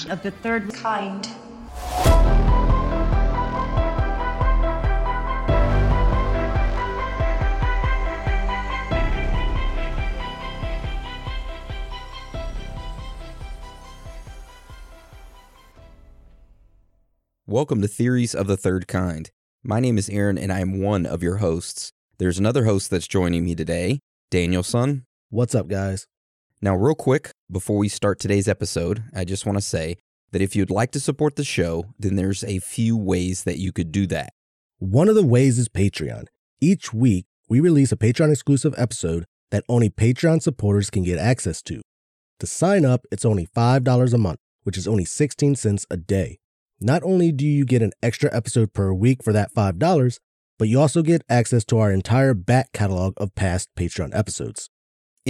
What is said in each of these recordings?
Welcome of the third kind. Welcome to Theories of the Third Kind. My name is Aaron, and I am one of your hosts. There's another host that's joining me today, Danielson. What's up, guys? Now, real quick, before we start today's episode, I just want to say that if you'd like to support the show, then there's a few ways that you could do that. One of the ways is Patreon. Each week, we release a Patreon exclusive episode that only Patreon supporters can get access to. To sign up, it's only $5 a month, which is only 16 cents a day. Not only do you get an extra episode per week for that $5, but you also get access to our entire back catalog of past Patreon episodes.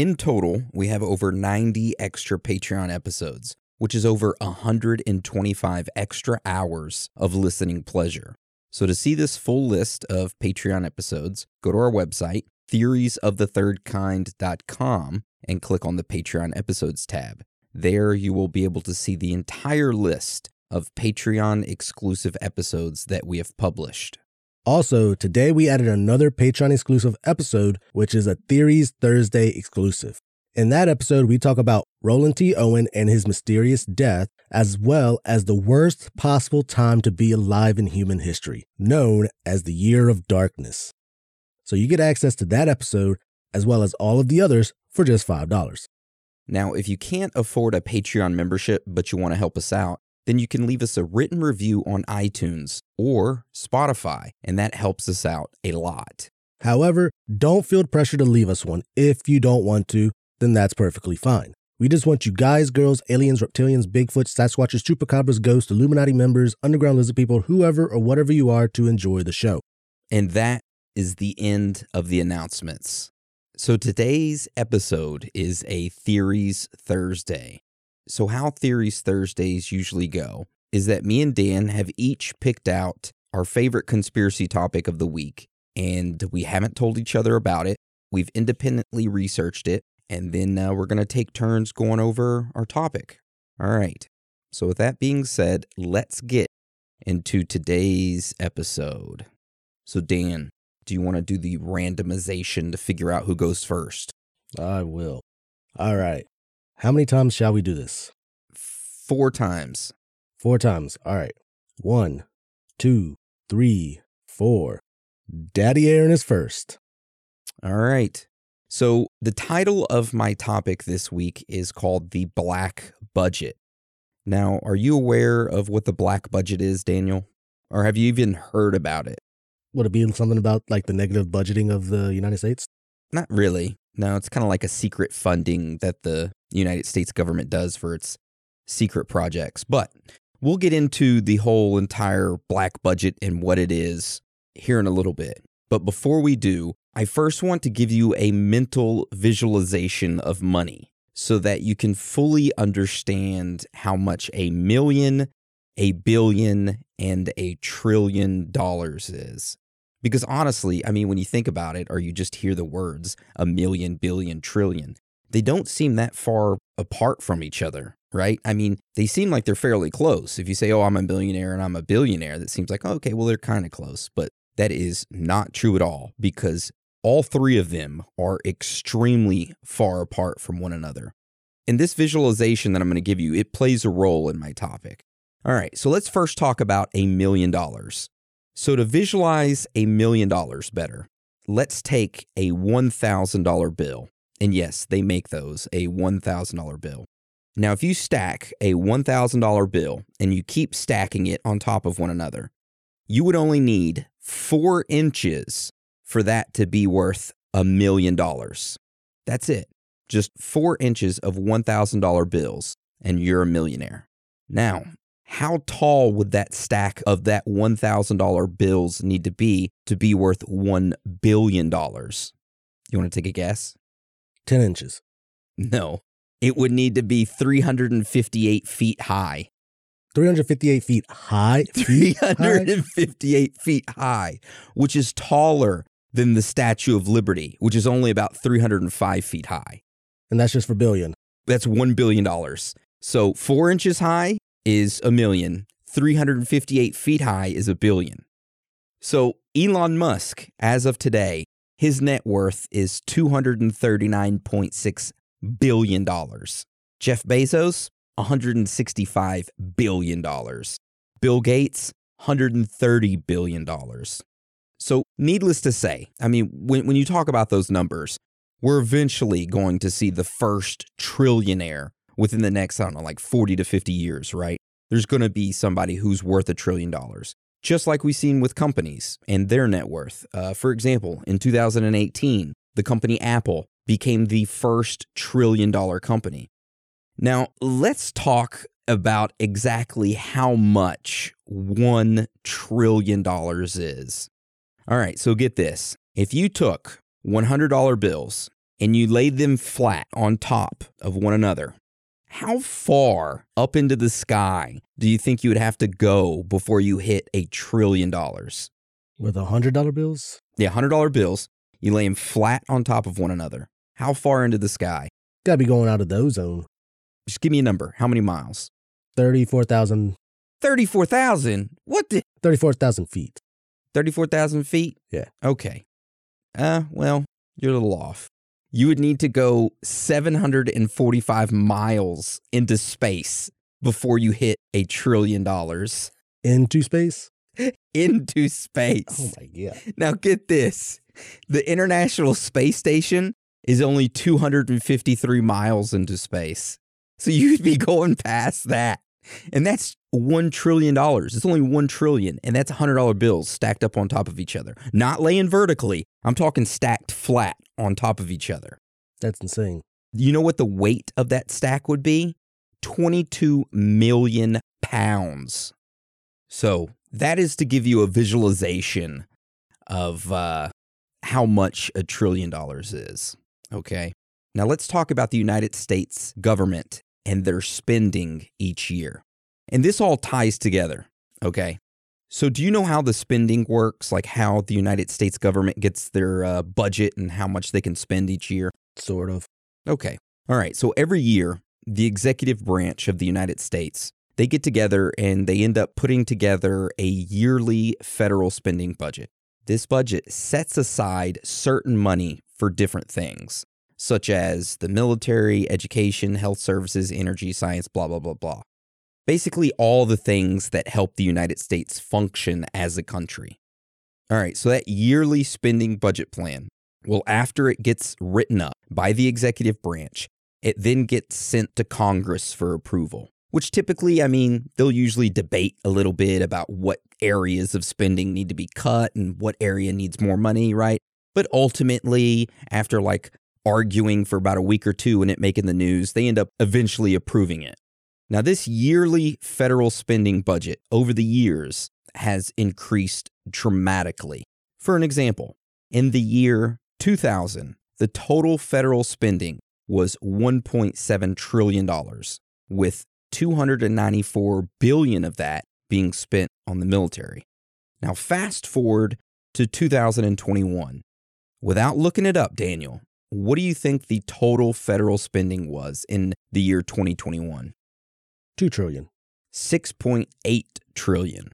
In total, we have over 90 extra Patreon episodes, which is over 125 extra hours of listening pleasure. So, to see this full list of Patreon episodes, go to our website, theoriesofthethirdkind.com, and click on the Patreon episodes tab. There, you will be able to see the entire list of Patreon exclusive episodes that we have published. Also, today we added another Patreon exclusive episode, which is a Theories Thursday exclusive. In that episode, we talk about Roland T. Owen and his mysterious death, as well as the worst possible time to be alive in human history, known as the Year of Darkness. So you get access to that episode, as well as all of the others, for just $5. Now, if you can't afford a Patreon membership, but you want to help us out, then you can leave us a written review on iTunes or Spotify, and that helps us out a lot. However, don't feel pressure to leave us one. If you don't want to, then that's perfectly fine. We just want you guys, girls, aliens, reptilians, Bigfoot, Sasquatches, Chupacabras, ghosts, Illuminati members, underground lizard people, whoever or whatever you are to enjoy the show. And that is the end of the announcements. So today's episode is a Theories Thursday. So, how Theories Thursdays usually go is that me and Dan have each picked out our favorite conspiracy topic of the week, and we haven't told each other about it. We've independently researched it, and then uh, we're going to take turns going over our topic. All right. So, with that being said, let's get into today's episode. So, Dan, do you want to do the randomization to figure out who goes first? I will. All right. How many times shall we do this? Four times. Four times. All right. One, two, three, four. Daddy Aaron is first. All right. So, the title of my topic this week is called The Black Budget. Now, are you aware of what the black budget is, Daniel? Or have you even heard about it? Would it be something about like the negative budgeting of the United States? Not really. No, it's kind of like a secret funding that the United States government does for its secret projects. But we'll get into the whole entire black budget and what it is here in a little bit. But before we do, I first want to give you a mental visualization of money so that you can fully understand how much a million, a billion, and a trillion dollars is. Because honestly, I mean, when you think about it, or you just hear the words a million, billion, trillion, they don't seem that far apart from each other, right? I mean, they seem like they're fairly close. If you say, oh, I'm a billionaire and I'm a billionaire, that seems like, oh, okay, well, they're kind of close. But that is not true at all because all three of them are extremely far apart from one another. And this visualization that I'm going to give you, it plays a role in my topic. All right, so let's first talk about a million dollars. So, to visualize a million dollars better, let's take a $1,000 bill. And yes, they make those a $1,000 bill. Now, if you stack a $1,000 bill and you keep stacking it on top of one another, you would only need four inches for that to be worth a million dollars. That's it. Just four inches of $1,000 bills, and you're a millionaire. Now, how tall would that stack of that $1,000 bills need to be to be worth $1 billion? You want to take a guess? 10 inches. No. It would need to be 358 feet high. 358 feet high. Feet high? 358 feet high, which is taller than the Statue of Liberty, which is only about 305 feet high. And that's just for billion. That's $1 billion. So four inches high is a million, 358 feet high is a billion. So Elon Musk, as of today, his net worth is $239.6 billion. Jeff Bezos, $165 billion. Bill Gates, $130 billion. So, needless to say, I mean, when, when you talk about those numbers, we're eventually going to see the first trillionaire within the next, I don't know, like 40 to 50 years, right? There's going to be somebody who's worth a trillion dollars, just like we've seen with companies and their net worth. Uh, for example, in 2018, the company Apple became the first trillion dollar company. Now, let's talk about exactly how much $1 trillion is. All right, so get this. If you took $100 bills and you laid them flat on top of one another, how far up into the sky do you think you would have to go before you hit a trillion dollars? With a $100 bills? Yeah, $100 bills. You lay them flat on top of one another. How far into the sky? Gotta be going out of the ozone. Just give me a number. How many miles? 34,000. 34,000? What the? 34,000 feet. 34,000 feet? Yeah. Okay. Uh, well, you're a little off. You would need to go 745 miles into space before you hit a trillion dollars Into space? into space. Oh my God. Now get this. The International Space Station is only 253 miles into space. So you'd be going past that. And that's $1 trillion. It's only 1 trillion. And that's $100 bills stacked up on top of each other. Not laying vertically. I'm talking stacked flat on top of each other. That's insane. You know what the weight of that stack would be? 22 million pounds. So that is to give you a visualization of uh, how much a trillion dollars is. Okay. Now let's talk about the United States government and their spending each year. And this all ties together. Okay. So, do you know how the spending works? Like how the United States government gets their uh, budget and how much they can spend each year? Sort of. Okay. All right. So every year, the executive branch of the United States, they get together and they end up putting together a yearly federal spending budget. This budget sets aside certain money for different things, such as the military, education, health services, energy, science, blah, blah, blah, blah. Basically, all the things that help the United States function as a country. All right, so that yearly spending budget plan, well, after it gets written up by the executive branch, it then gets sent to Congress for approval, which typically, I mean, they'll usually debate a little bit about what areas of spending need to be cut and what area needs more money, right? But ultimately, after like arguing for about a week or two and it making the news, they end up eventually approving it. Now, this yearly federal spending budget over the years has increased dramatically. For an example, in the year 2000, the total federal spending was $1.7 trillion, with 294 billion of that being spent on the military. Now, fast forward to 2021. Without looking it up, Daniel, what do you think the total federal spending was in the year 2021? 2 trillion. 6.8 trillion,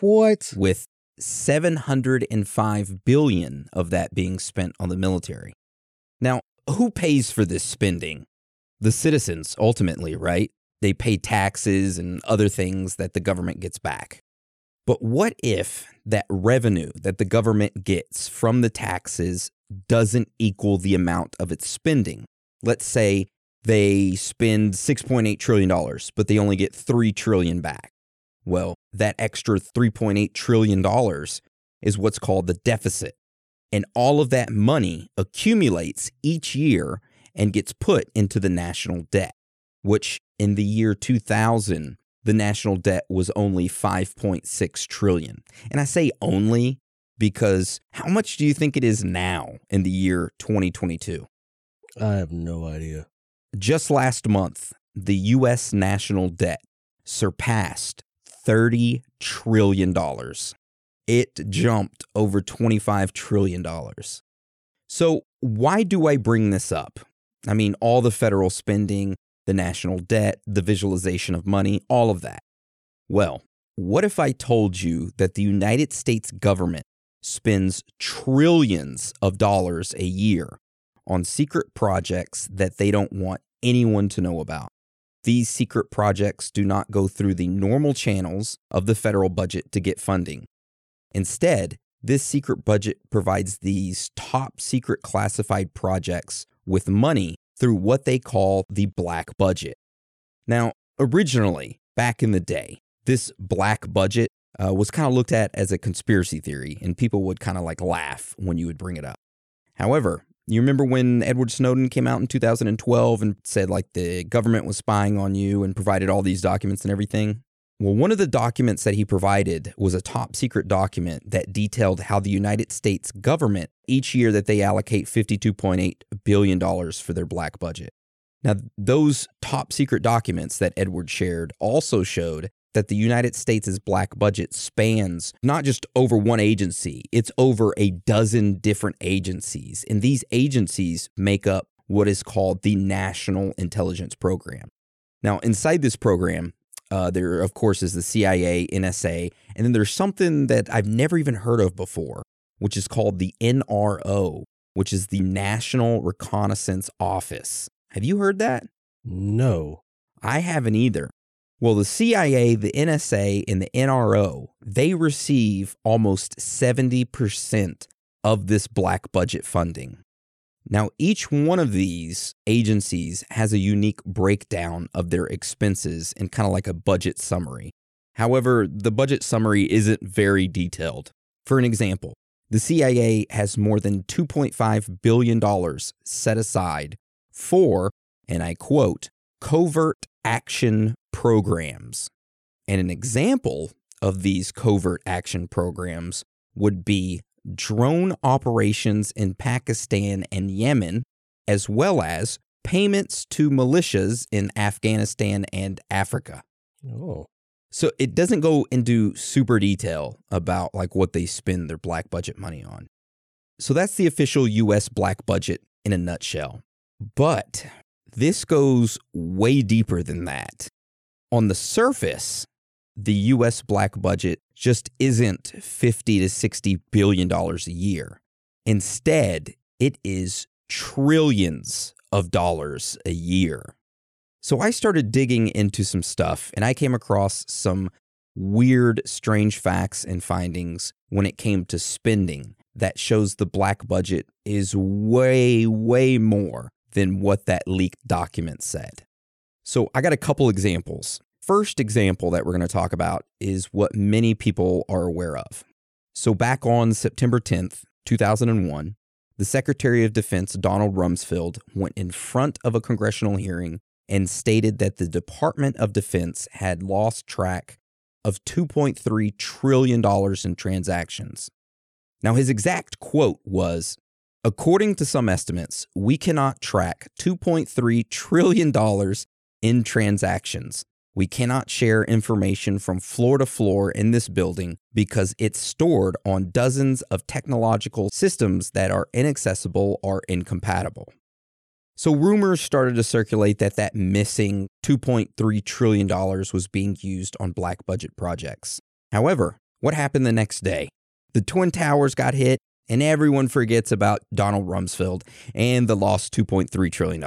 What? with 705 billion of that being spent on the military. Now, who pays for this spending? The citizens ultimately, right? They pay taxes and other things that the government gets back. But what if that revenue that the government gets from the taxes doesn't equal the amount of its spending? Let's say they spend $6.8 trillion, but they only get 3 trillion back. Well, that extra $3.8 trillion is what's called the deficit. And all of that money accumulates each year and gets put into the national debt, which in the year 2000, the national debt was only 5.6 trillion. And I say only because how much do you think it is now in the year 2022? I have no idea. Just last month, the US national debt surpassed $30 trillion. It jumped over $25 trillion. So, why do I bring this up? I mean, all the federal spending, the national debt, the visualization of money, all of that. Well, what if I told you that the United States government spends trillions of dollars a year on secret projects that they don't want anyone to know about? These secret projects do not go through the normal channels of the federal budget to get funding. Instead, this secret budget provides these top secret classified projects with money through what they call the black budget. Now, originally, back in the day, this black budget uh, was kind of looked at as a conspiracy theory, and people would kind of like laugh when you would bring it up. However, you remember when Edward Snowden came out in 2012 and said like the government was spying on you and provided all these documents and everything? Well, one of the documents that he provided was a top secret document that detailed how the United States government each year that they allocate $52.8 billion for their black budget. Now, those top secret documents that Edward shared also showed that the United States' black budget spans not just over one agency, it's over a dozen different agencies. And these agencies make up what is called the National Intelligence Program. Now, inside this program, uh, there, of course, is the CIA, NSA, and then there's something that I've never even heard of before, which is called the NRO, which is the National Reconnaissance Office. Have you heard that? No. I haven't either. Well, the CIA, the NSA, and the NRO, they receive almost 70% of this black budget funding. Now, each one of these agencies has a unique breakdown of their expenses and kind of like a budget summary. However, the budget summary isn't very detailed. For an example, the CIA has more than $2.5 billion set aside for, and I quote, covert action programs. And an example of these covert action programs would be drone operations in Pakistan and Yemen, as well as payments to militias in Afghanistan and Africa. Oh. So it doesn't go into super detail about like what they spend their black budget money on. So that's the official US black budget in a nutshell. But this goes way deeper than that. On the surface, the US black budget just isn't 50 to 60 billion dollars a year. Instead, it is trillions of dollars a year. So I started digging into some stuff and I came across some weird, strange facts and findings when it came to spending that shows the black budget is way, way more than what that leaked document said. So I got a couple examples first example that we're going to talk about is what many people are aware of. So, back on September 10th, 2001, the Secretary of Defense, Donald Rumsfeld, went in front of a congressional hearing and stated that the Department of Defense had lost track of $2.3 trillion in transactions. Now, his exact quote was According to some estimates, we cannot track $2.3 trillion in transactions. We cannot share information from floor to floor in this building because it's stored on dozens of technological systems that are inaccessible or incompatible. So rumors started to circulate that that missing $2.3 trillion was being used on black budget projects. However, what happened the next day? The Twin Towers got hit, and everyone forgets about Donald Rumsfeld and the lost $2.3 trillion.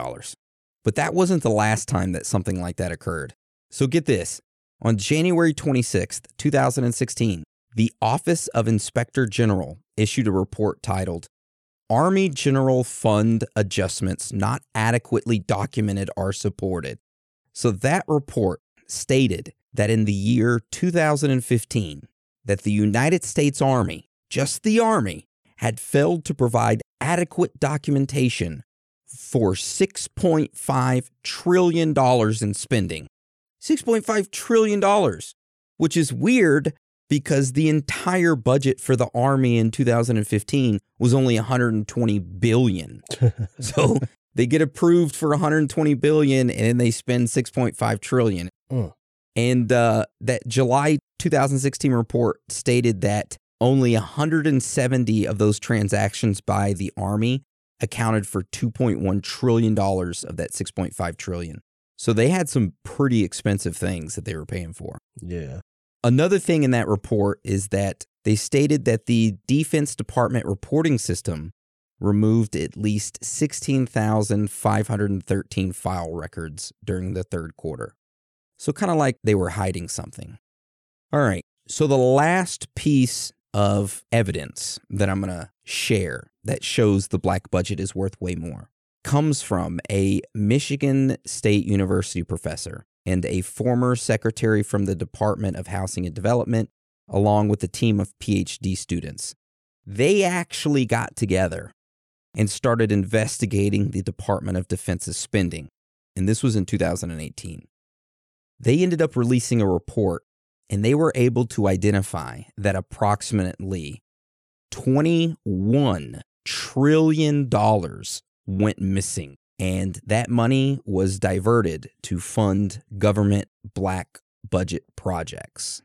But that wasn't the last time that something like that occurred. So get this on January 26th, 2016, the Office of Inspector General issued a report titled Army General Fund Adjustments Not Adequately Documented Are Supported. So that report stated that in the year 2015 that the United States Army, just the Army, had failed to provide adequate documentation for $6.5 trillion in spending $6.5 trillion, which is weird because the entire budget for the army in 2015 was only 120 billion. so they get approved for 120 billion and then they spend 6.5 trillion. Uh. And uh, that July 2016 report stated that only 170 of those transactions by the army accounted for 2.1 trillion dollars of that 6.5 trillion. So they had some pretty expensive things that they were paying for. Yeah. Another thing in that report is that they stated that the Defense Department reporting system removed at least 16,513 file records during the third quarter. So, kind of like they were hiding something. All right. So, the last piece of evidence that I'm going to share that shows the black budget is worth way more comes from a Michigan State University professor and a former secretary from the Department of Housing and Development, along with a team of PhD students. They actually got together and started investigating the Department of Defense's spending, and this was in 2018. They ended up releasing a report and they were able to identify that approximately $21 trillion went missing. And that money was diverted to fund government black budget projects.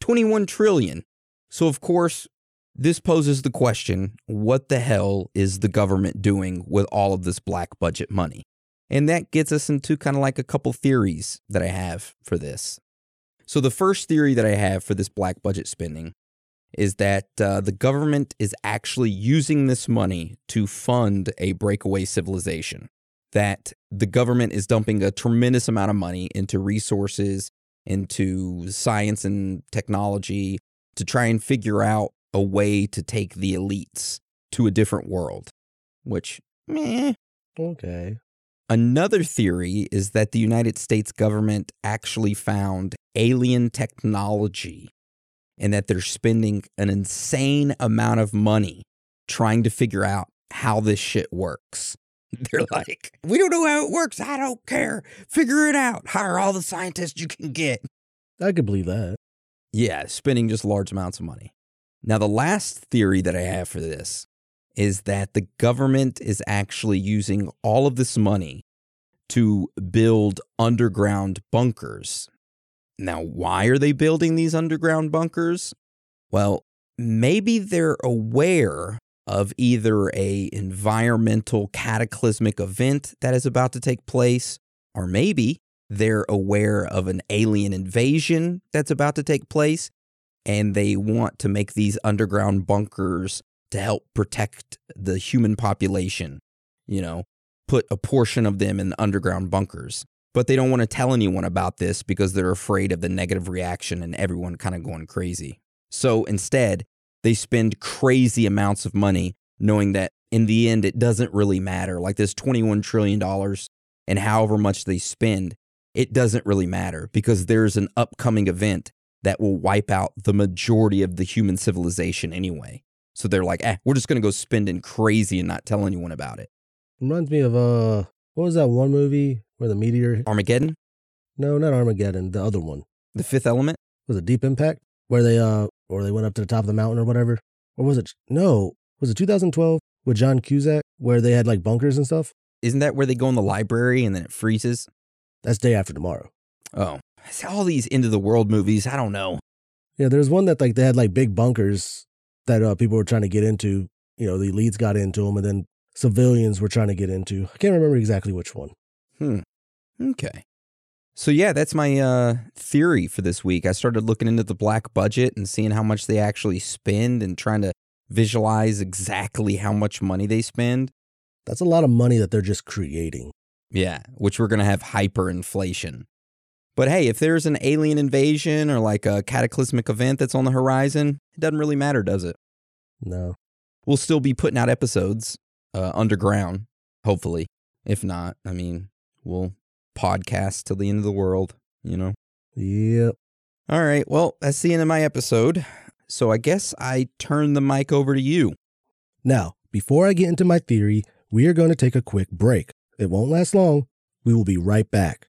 21 trillion. So, of course, this poses the question what the hell is the government doing with all of this black budget money? And that gets us into kind of like a couple theories that I have for this. So, the first theory that I have for this black budget spending is that uh, the government is actually using this money to fund a breakaway civilization. That the government is dumping a tremendous amount of money into resources, into science and technology to try and figure out a way to take the elites to a different world, which, meh. Okay. Another theory is that the United States government actually found alien technology and that they're spending an insane amount of money trying to figure out how this shit works. They're like, we don't know how it works. I don't care. Figure it out. Hire all the scientists you can get. I could believe that. Yeah, spending just large amounts of money. Now, the last theory that I have for this is that the government is actually using all of this money to build underground bunkers now, why are they building these underground bunkers? Well, maybe they're aware of either a environmental cataclysmic event that is about to take place or maybe they're aware of an alien invasion that's about to take place and they want to make these underground bunkers to help protect the human population, you know, put a portion of them in underground bunkers but they don't want to tell anyone about this because they're afraid of the negative reaction and everyone kind of going crazy. So instead, they spend crazy amounts of money knowing that in the end, it doesn't really matter. Like this $21 trillion and however much they spend, it doesn't really matter because there's an upcoming event that will wipe out the majority of the human civilization anyway. So they're like, eh, we're just to go spending crazy and not tell anyone about it. Reminds me of, uh, what was that one movie where the meteor? Armageddon? No, not Armageddon. The other one. The Fifth Element? Was it Deep Impact? Where they uh, or they went up to the top of the mountain or whatever? Or was it? No, was it 2012 with John Cusack where they had like bunkers and stuff? Isn't that where they go in the library and then it freezes? That's Day After Tomorrow. Oh, all these end of the world movies. I don't know. Yeah, there's one that like they had like big bunkers that uh, people were trying to get into. You know, the elites got into them, and then civilians were trying to get into. I can't remember exactly which one. Hmm. Okay. So yeah, that's my uh, theory for this week. I started looking into the black budget and seeing how much they actually spend and trying to visualize exactly how much money they spend. That's a lot of money that they're just creating. Yeah, which we're going to have hyperinflation. But hey, if there's an alien invasion or like a cataclysmic event that's on the horizon, it doesn't really matter, does it? No. We'll still be putting out episodes uh, underground, hopefully. If not, I mean, we'll podcast till the end of the world, you know? Yep. All right. Well, that's the end of my episode. So I guess I turn the mic over to you. Now, before I get into my theory, we are going to take a quick break. It won't last long. We will be right back.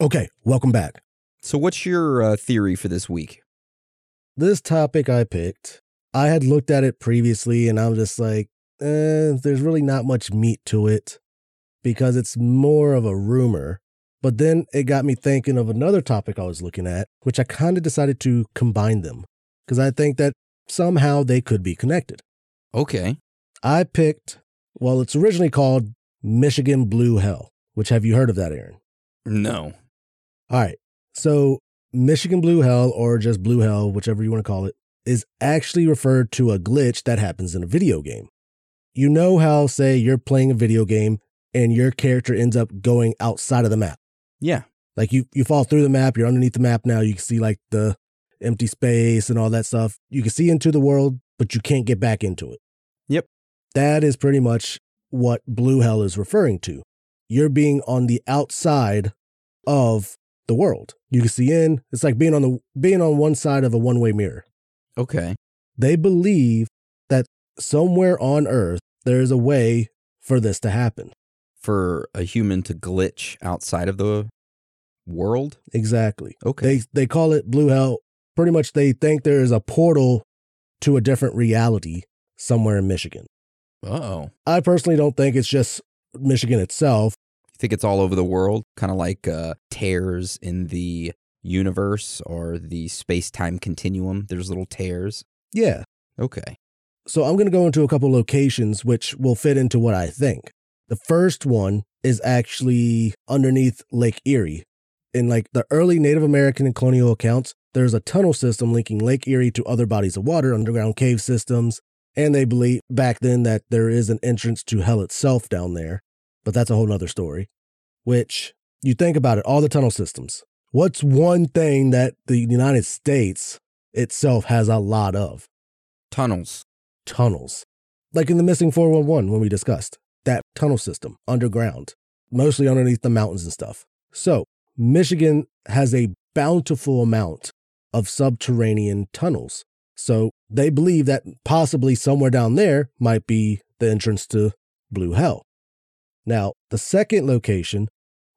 Okay, welcome back. So, what's your uh, theory for this week? This topic I picked, I had looked at it previously and I'm just like, eh, there's really not much meat to it because it's more of a rumor. But then it got me thinking of another topic I was looking at, which I kind of decided to combine them because I think that somehow they could be connected. Okay. I picked, well, it's originally called Michigan Blue Hell, which have you heard of that, Aaron? No. All right. So, Michigan Blue Hell, or just Blue Hell, whichever you want to call it, is actually referred to a glitch that happens in a video game. You know how, say, you're playing a video game and your character ends up going outside of the map. Yeah. Like you, you fall through the map, you're underneath the map now, you can see like the empty space and all that stuff. You can see into the world, but you can't get back into it. Yep. That is pretty much what Blue Hell is referring to. You're being on the outside of the world. You can see in. It's like being on the being on one side of a one-way mirror. Okay. They believe that somewhere on Earth there is a way for this to happen. For a human to glitch outside of the world? Exactly. Okay. They they call it blue hell. Pretty much they think there is a portal to a different reality somewhere in Michigan. oh. I personally don't think it's just Michigan itself. You think it's all over the world? Kind of like uh, tears in the universe or the space time continuum. There's little tears. Yeah. Okay. So I'm going to go into a couple locations which will fit into what I think. The first one is actually underneath Lake Erie. In like the early Native American and colonial accounts, there's a tunnel system linking Lake Erie to other bodies of water, underground cave systems, and they believe back then that there is an entrance to hell itself down there. But that's a whole nother story. Which you think about it, all the tunnel systems. What's one thing that the United States itself has a lot of? Tunnels. tunnels. Like in the missing 411 when we discussed that tunnel system underground, mostly underneath the mountains and stuff. So, Michigan has a bountiful amount of subterranean tunnels. So, they believe that possibly somewhere down there might be the entrance to Blue Hell. Now, the second location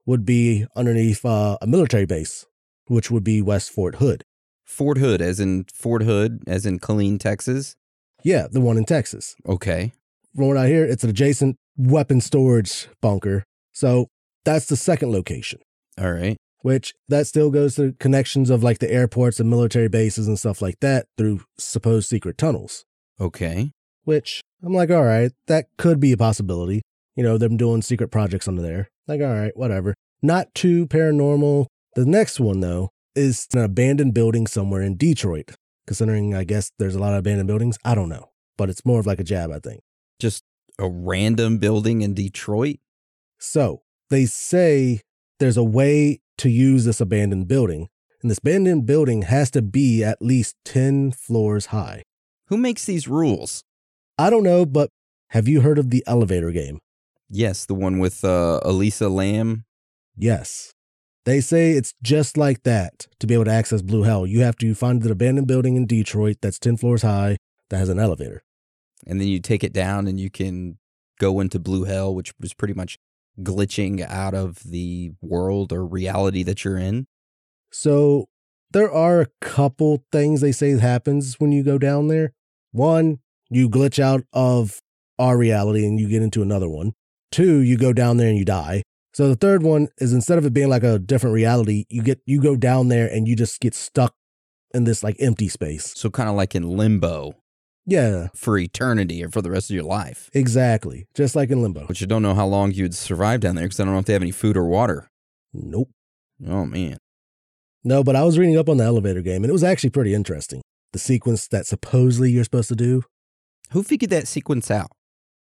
would be underneath uh, a military base, which would be West Fort Hood. Fort Hood, as in Fort Hood, as in Killeen, Texas. Yeah, the one in Texas. Okay. from what I hear, it's an adjacent weapon storage bunker. So that's the second location, All right. which that still goes to connections of like the airports and military bases and stuff like that through supposed secret tunnels. Okay. Which I'm like, all right, that could be a possibility. You know, them doing secret projects under there. Like, all right, whatever. Not too paranormal. The next one, though, is an abandoned building somewhere in Detroit. Considering, I guess, there's a lot of abandoned buildings. I don't know. But it's more of like a jab, I think. Just a random building in Detroit. So they say there's a way to use this abandoned building, and this abandoned building has to be at least 10 floors high. Who makes these rules? I don't know, but have you heard of the elevator game? Yes, the one with uh, Elisa Lam. Yes. They say it's just like that to be able to access Blue Hell. You have to find an abandoned building in Detroit that's 10 floors high that has an elevator. and then you take it down and you can go into blue hell which was pretty much glitching out of the world or reality that you're in So there are a couple things they say happens when you go down there. One, you glitch out of our reality and you get into another one. Two, you go down there and you die. So the third one is instead of it being like a different reality, you get you go down there and you just get stuck in this like empty space. so kind of like in limbo Yeah, for eternity or for the rest of your life exactly. Just like in limbo. but you don't know how long you'd survive down there because i don't know if they have any food or water Nope. oh man No, but I was reading up on the elevator game and it was actually pretty interesting. The sequence that supposedly you're supposed to do. who figured that sequence out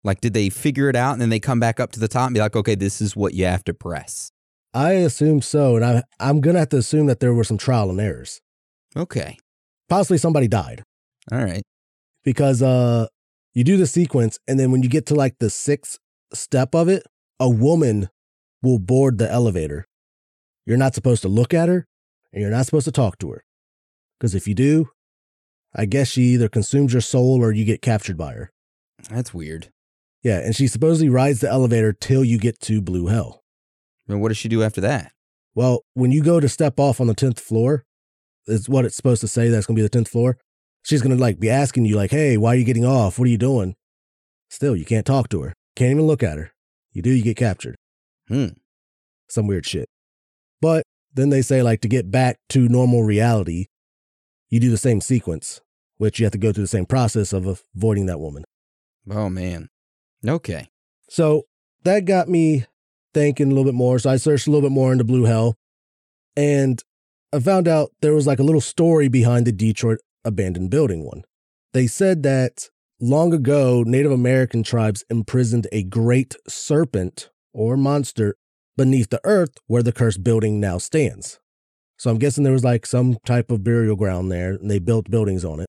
like did they figure it out and then they come back up to the top and be like okay this is what you have to press. I assume so, and I I'm gonna have to assume that there were some trial and errors. okay. Possibly somebody died. all right. Because uh you do the sequence and then when you get to like the sixth step of it a woman will board the elevator. You're not supposed to look at her and you're not supposed to talk to her. Because if you do i guess she either consumes your soul or you get captured by her. That's weird Yeah, and she supposedly rides the elevator till you get to Blue Hell. And what does she do after that? Well, when you go to step off on the 10th floor, is what it's supposed to say that's going to be the 10th floor. She's going to like be asking you like, "Hey, why are you getting off? What are you doing?" Still, you can't talk to her. Can't even look at her. You do, you get captured. Hmm. Some weird shit. But then they say like to get back to normal reality, you do the same sequence, which you have to go through the same process of avoiding that woman. Oh man. Okay. So that got me thinking a little bit more. So I searched a little bit more into Blue Hell and I found out there was like a little story behind the Detroit abandoned building one. They said that long ago, Native American tribes imprisoned a great serpent or monster beneath the earth where the cursed building now stands. So I'm guessing there was like some type of burial ground there and they built buildings on it.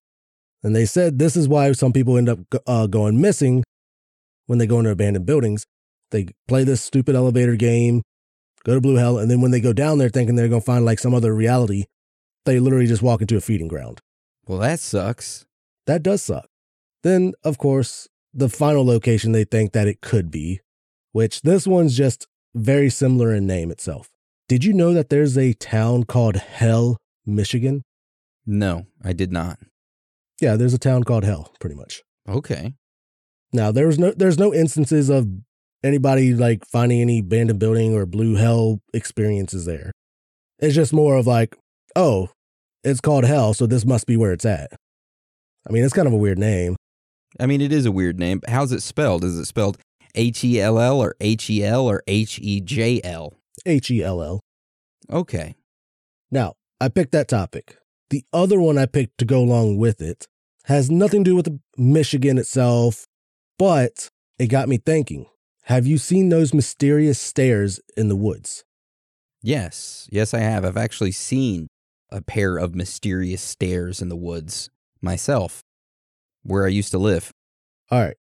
And they said this is why some people end up uh, going missing when they go into abandoned buildings. They play this stupid elevator game, go to Blue Hell, and then when they go down there thinking they're going to find like some other reality, they literally just walk into a feeding ground. Well, that sucks. That does suck. Then, of course, the final location they think that it could be, which this one's just very similar in name itself. Did you know that there's a town called Hell, Michigan? No, I did not. Yeah, there's a town called Hell, pretty much. Okay. Now, there's no there's no instances of anybody like finding any abandoned building or blue hell experiences there. It's just more of like, oh, it's called Hell, so this must be where it's at. I mean, it's kind of a weird name. I mean, it is a weird name. How's it spelled? Is it spelled H E L L or H E L or H E J L? H E L L. Okay. Now, I picked that topic. The other one I picked to go along with it has nothing to do with Michigan itself, but it got me thinking. Have you seen those mysterious stairs in the woods? Yes. Yes, I have. I've actually seen a pair of mysterious stairs in the woods myself where I used to live. All right.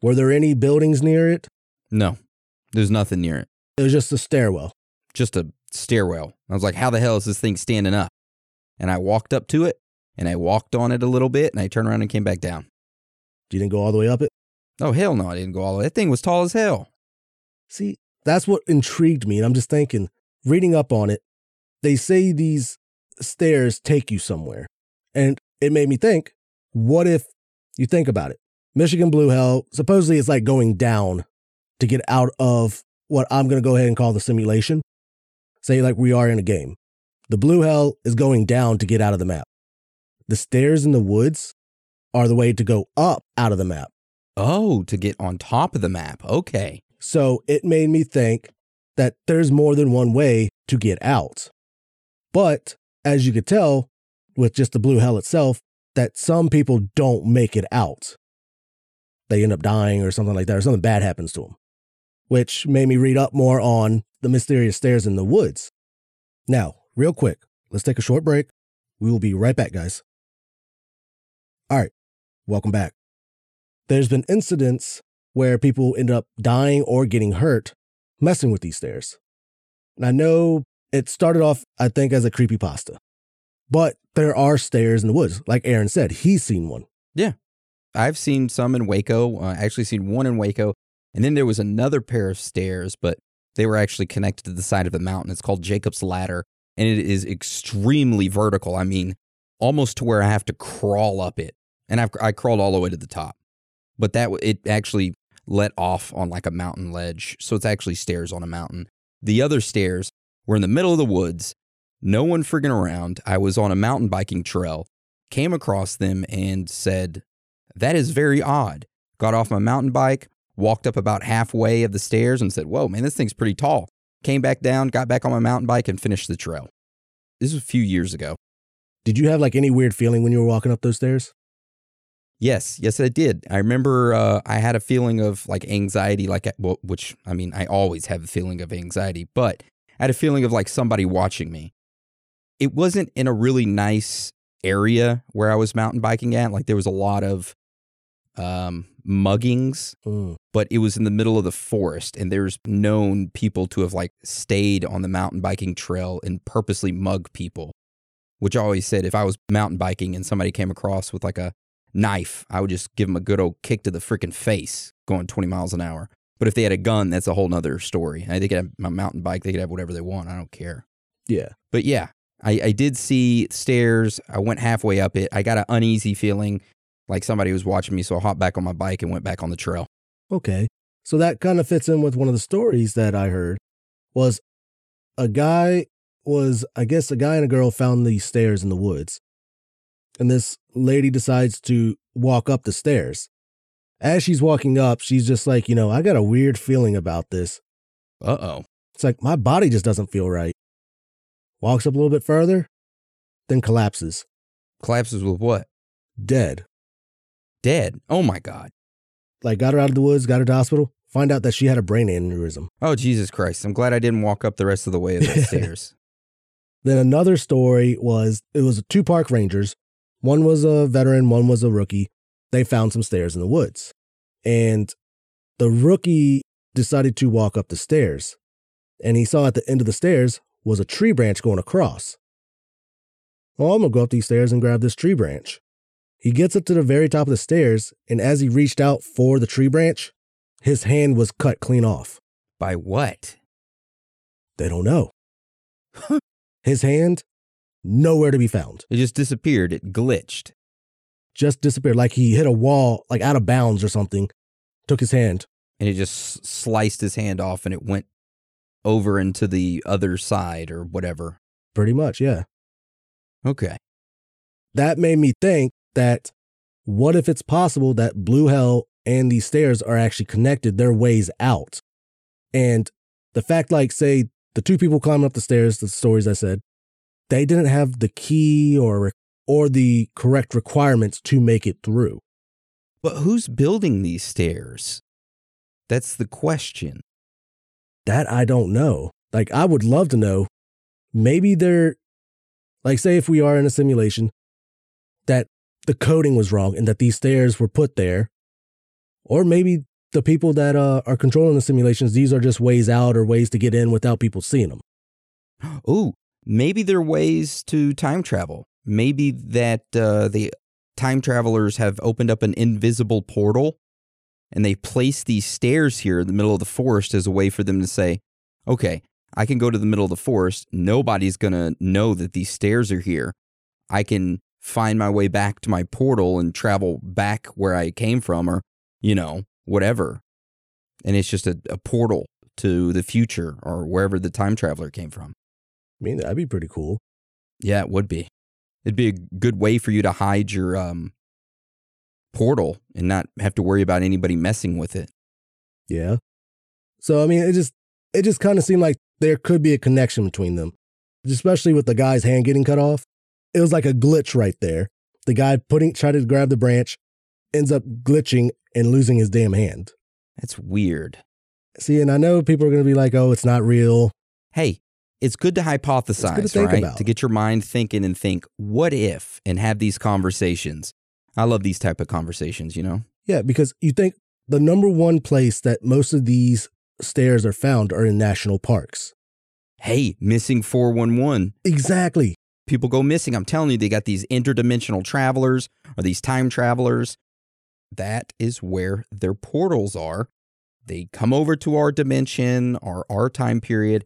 Were there any buildings near it? No, there's nothing near it. It was just a stairwell. Just a stairwell. I was like, how the hell is this thing standing up? And I walked up to it and I walked on it a little bit and I turned around and came back down. You didn't go all the way up it? Oh, hell no, I didn't go all the way. That thing was tall as hell. See, that's what intrigued me. And I'm just thinking, reading up on it, they say these stairs take you somewhere. And it made me think, what if you think about it? Michigan Blue Hell, supposedly it's like going down to get out of what I'm going to go ahead and call the simulation. Say, like we are in a game. The Blue Hell is going down to get out of the map. The stairs in the woods are the way to go up out of the map. Oh, to get on top of the map. Okay. So it made me think that there's more than one way to get out. But as you could tell with just the blue hell itself, that some people don't make it out. They end up dying or something like that, or something bad happens to them, which made me read up more on the mysterious stairs in the woods. Now, real quick, let's take a short break. We will be right back, guys. All right, welcome back. There's been incidents where people end up dying or getting hurt messing with these stairs. And I know it started off, I think, as a creepy pasta, but there are stairs in the woods. Like Aaron said, he's seen one. Yeah. I've seen some in Waco. Uh, I actually seen one in Waco. And then there was another pair of stairs, but they were actually connected to the side of the mountain. It's called Jacob's Ladder, and it is extremely vertical. I mean, almost to where I have to crawl up it. And I've, I crawled all the way to the top. But that it actually let off on like a mountain ledge. So it's actually stairs on a mountain. The other stairs were in the middle of the woods, no one friggin' around. I was on a mountain biking trail, came across them and said, That is very odd. Got off my mountain bike, walked up about halfway of the stairs and said, Whoa, man, this thing's pretty tall. Came back down, got back on my mountain bike and finished the trail. This was a few years ago. Did you have like any weird feeling when you were walking up those stairs? Yes, yes, I did. I remember uh, I had a feeling of like anxiety, like well, which I mean, I always have a feeling of anxiety, but I had a feeling of like somebody watching me. It wasn't in a really nice area where I was mountain biking at. Like there was a lot of um, muggings, Mm. but it was in the middle of the forest, and there's known people to have like stayed on the mountain biking trail and purposely mug people. Which I always said if I was mountain biking and somebody came across with like a knife, I would just give them a good old kick to the freaking face going 20 miles an hour. But if they had a gun, that's a whole nother story. I, they could have my mountain bike, they could have whatever they want. I don't care. Yeah. But yeah, I, I did see stairs. I went halfway up it. I got an uneasy feeling like somebody was watching me. So I hopped back on my bike and went back on the trail. Okay. So that kind of fits in with one of the stories that I heard was a guy was I guess a guy and a girl found these stairs in the woods. And this lady decides to walk up the stairs. As she's walking up, she's just like, you know, I got a weird feeling about this. Uh oh. It's like my body just doesn't feel right. Walks up a little bit further, then collapses. Collapses with what? Dead. Dead. Oh my God. Like got her out of the woods, got her to the hospital, find out that she had a brain aneurysm. Oh, Jesus Christ. I'm glad I didn't walk up the rest of the way of the stairs. Then another story was it was two park rangers. One was a veteran, one was a rookie. They found some stairs in the woods. And the rookie decided to walk up the stairs. And he saw at the end of the stairs was a tree branch going across. Well, I'm going to go up these stairs and grab this tree branch. He gets up to the very top of the stairs, and as he reached out for the tree branch, his hand was cut clean off. By what? They don't know. his hand, nowhere to be found. It just disappeared. It glitched. Just disappeared, like he hit a wall, like out of bounds or something. Took his hand. And it just sliced his hand off and it went over into the other side or whatever. Pretty much, yeah. Okay. That made me think that what if it's possible that Blue Hell and these stairs are actually connected, their ways out? And the fact, like, say, the two people climbing up the stairs, the stories I said, they didn't have the key or or the correct requirements to make it through. But who's building these stairs? That's the question. That I don't know. Like, I would love to know. Maybe they're, like, say, if we are in a simulation, that the coding was wrong and that these stairs were put there. Or maybe the people that uh, are controlling the simulations, these are just ways out or ways to get in without people seeing them. Ooh, maybe there are ways to time travel. Maybe that uh, the time travelers have opened up an invisible portal and they place these stairs here in the middle of the forest as a way for them to say, okay, I can go to the middle of the forest. Nobody's going to know that these stairs are here. I can find my way back to my portal and travel back where I came from or, you know, whatever. And it's just a, a portal to the future or wherever the time traveler came from. I mean, that'd be pretty cool. Yeah, it would be. It'd be a good way for you to hide your um, portal and not have to worry about anybody messing with it. Yeah. So, I mean, it just, it just kind of seemed like there could be a connection between them, especially with the guy's hand getting cut off. It was like a glitch right there. The guy putting, trying to grab the branch, ends up glitching and losing his damn hand. That's weird. See, and I know people are going to be like, oh, it's not real. Hey, it's good to hypothesize, to right? about. To get your mind thinking and think, what if, and have these conversations. I love these type of conversations, you know? Yeah, because you think the number one place that most of these stairs are found are in national parks. Hey, missing 411. Exactly. People go missing. I'm telling you, they got these interdimensional travelers or these time travelers. That is where their portals are. They come over to our dimension or our time period,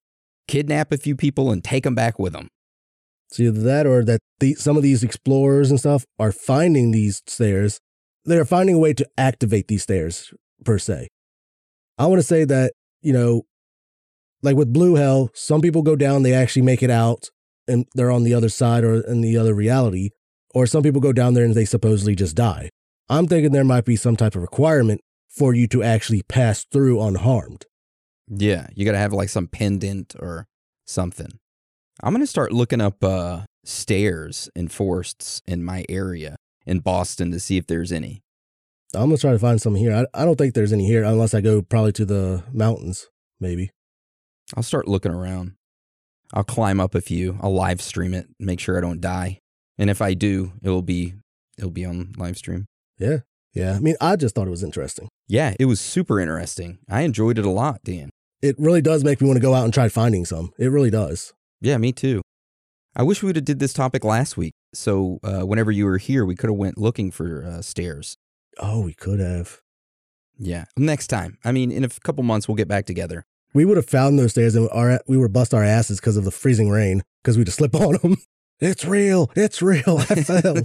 kidnap a few people, and take them back with them. It's either that or that the, some of these explorers and stuff are finding these stairs. They're finding a way to activate these stairs, per se. I want to say that, you know, like with Blue Hell, some people go down, they actually make it out, and they're on the other side or in the other reality. Or some people go down there and they supposedly just die. I'm thinking there might be some type of requirement for you to actually pass through unharmed. Yeah, you got to have like some pendant or something. I'm going to start looking up uh, stairs in forests in my area in Boston to see if there's any. I'm gonna try to find some here. I, I don't think there's any here unless I go probably to the mountains, maybe. I'll start looking around. I'll climb up a few. I'll live stream it, make sure I don't die. And if I do, it'll be it'll be on live stream. Yeah. Yeah. I mean, I just thought it was interesting. Yeah, it was super interesting. I enjoyed it a lot, Dan. It really does make me want to go out and try finding some. It really does. Yeah, me too. I wish we would have did this topic last week. So uh, whenever you were here, we could have went looking for uh, stairs. Oh, we could have. Yeah, next time. I mean, in a couple months, we'll get back together. We would have found those stairs and our, we would bust our asses because of the freezing rain because we'd have slipped on them. It's real. It's real. I fell.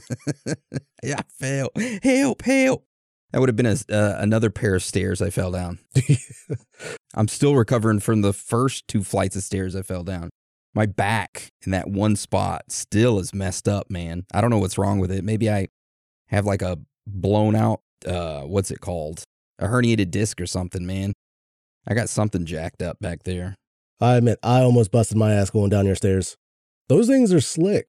yeah, I fell. Help! Help! That would have been a, uh, another pair of stairs I fell down. I'm still recovering from the first two flights of stairs I fell down. My back in that one spot still is messed up, man. I don't know what's wrong with it. Maybe I have like a blown out, uh, what's it called? A herniated disc or something, man. I got something jacked up back there. I admit, I almost busted my ass going down your stairs. Those things are slick.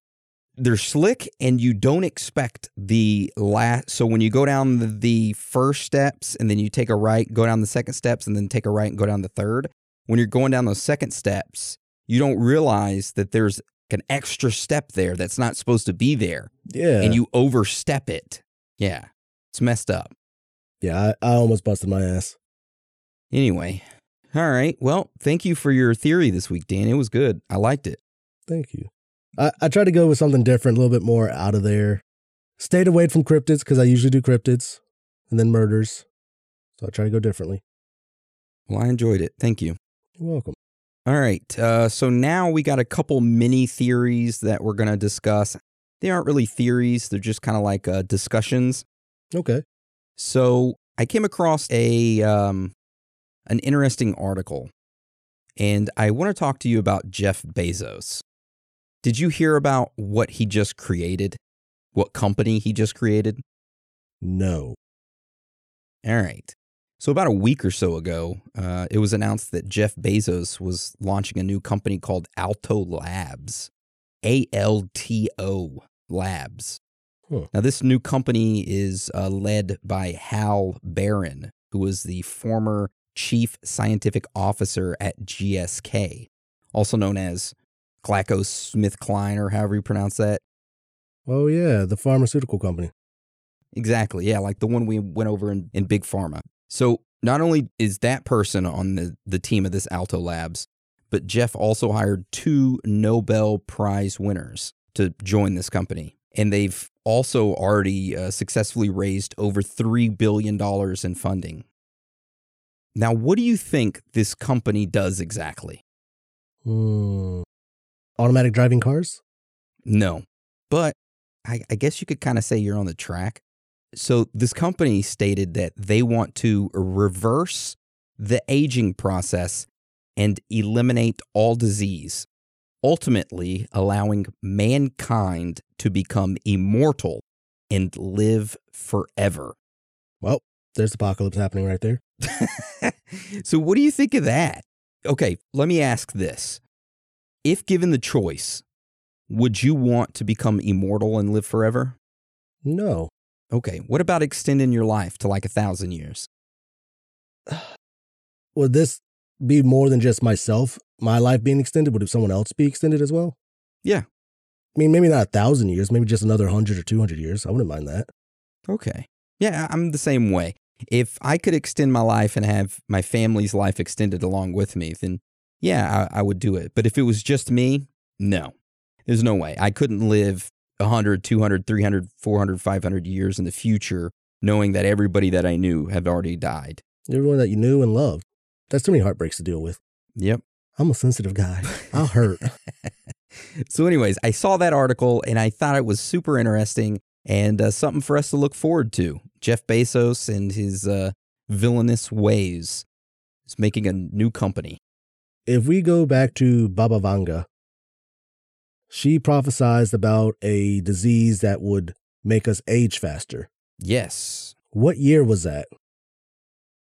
They're slick and you don't expect the last. So when you go down the, first steps and then you take a right, go down the second steps and then take a right and go down the third, when you're going down those second steps, you don't realize that there's an extra step there that's not supposed to be there Yeah. and you overstep it. Yeah, it's messed up. yeah, I, I almost busted my ass. Anyway, all right. Well, thank you for your theory this week, Dan. It was good. I liked it. Thank you. I, I tried to go with something different, a little bit more out of there. Stayed away from cryptids because I usually do cryptids and then murders. So I try to go differently. Well, I enjoyed it. Thank you. You're welcome. All right. Uh, so now we got a couple mini theories that we're going to discuss. They aren't really theories, they're just kind of like uh, discussions. Okay. So I came across a um, an interesting article, and I want to talk to you about Jeff Bezos. Did you hear about what he just created? What company he just created? No. All right. So, about a week or so ago, uh, it was announced that Jeff Bezos was launching a new company called Alto Labs. A L T O Labs. Huh. Now, this new company is uh, led by Hal Barron, who was the former chief scientific officer at GSK, also known as GlaxoSmithKline, or however you pronounce that. Oh, yeah, the pharmaceutical company. Exactly. Yeah, like the one we went over in, in Big Pharma. So not only is that person on the, the team of this Alto Labs, but Jeff also hired two Nobel Prize winners to join this company. And they've also already uh, successfully raised over $3 billion in funding. Now, what do you think this company does exactly? Hmm. Automatic driving cars? No, but I, I guess you could kind of say you're on the track. So, this company stated that they want to reverse the aging process and eliminate all disease, ultimately allowing mankind to become immortal and live forever. Well, there's apocalypse happening right there. so, what do you think of that? Okay, let me ask this. If given the choice, would you want to become immortal and live forever? No. Okay, what about extending your life to like a thousand years? Would this be more than just myself, my life being extended? Would if someone else be extended as well? Yeah. I mean, maybe not a thousand years, maybe just another hundred or two hundred years. I wouldn't mind that. Okay. Yeah, I'm the same way. If I could extend my life and have my family's life extended along with me, then yeah, I, I would do it. But if it was just me, no. There's no way. I couldn't live 100, 200, 300, 400, 500 years in the future knowing that everybody that I knew had already died. Everyone that you knew and loved. That's too many heartbreaks to deal with. Yep. I'm a sensitive guy. I'll hurt. so, anyways, I saw that article and I thought it was super interesting and uh, something for us to look forward to. Jeff Bezos and his uh, villainous ways is making a new company. If we go back to Baba Vanga, she prophesized about a disease that would make us age faster. Yes. What year was that?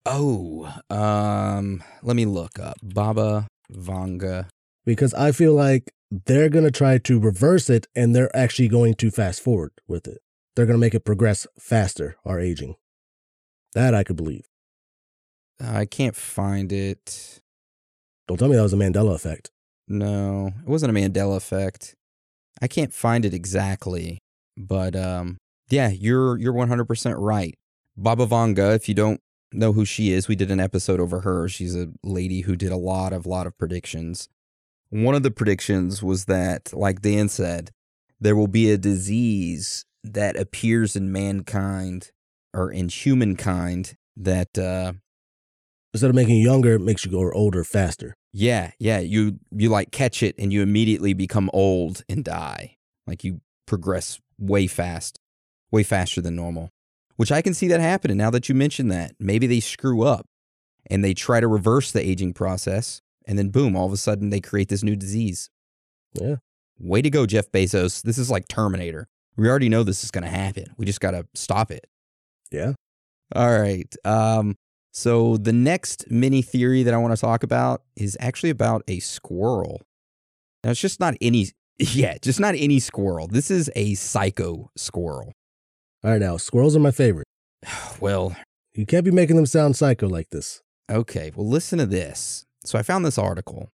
Oh, um, let me look up Baba Vanga. Because I feel like they're going to try to reverse it and they're actually going to fast forward with it. They're going to make it progress faster, our aging. That I could believe. I can't find it. Don't tell me that was a Mandela effect. No, it wasn't a Mandela effect. I can't find it exactly, but um, yeah, you're you're 100% right. Baba Vanga, if you don't know who she is, we did an episode over her. She's a lady who did a lot of lot of predictions. One of the predictions was that, like Dan said, there will be a disease that appears in mankind or in humankind that uh Instead of making you younger, it makes you go older faster. yeah, yeah, you you like catch it and you immediately become old and die. Like you progress way fast, way faster than normal. Which I can see that happening now that you mention that. Maybe they screw up and they try to reverse the aging process and then boom, all of a sudden they create this new disease. Yeah. Way to go, Jeff Bezos. This is like Terminator. We already know this is going to happen. We just got to stop it. Yeah. All right. Um, so the next mini theory that I want to talk about is actually about a squirrel. Now it's just not any, yeah, just not any squirrel. This is a psycho squirrel. All right, now squirrels are my favorite. Well, You can't be making them sound psycho like this. okay. Well, listen to this. So I found this article.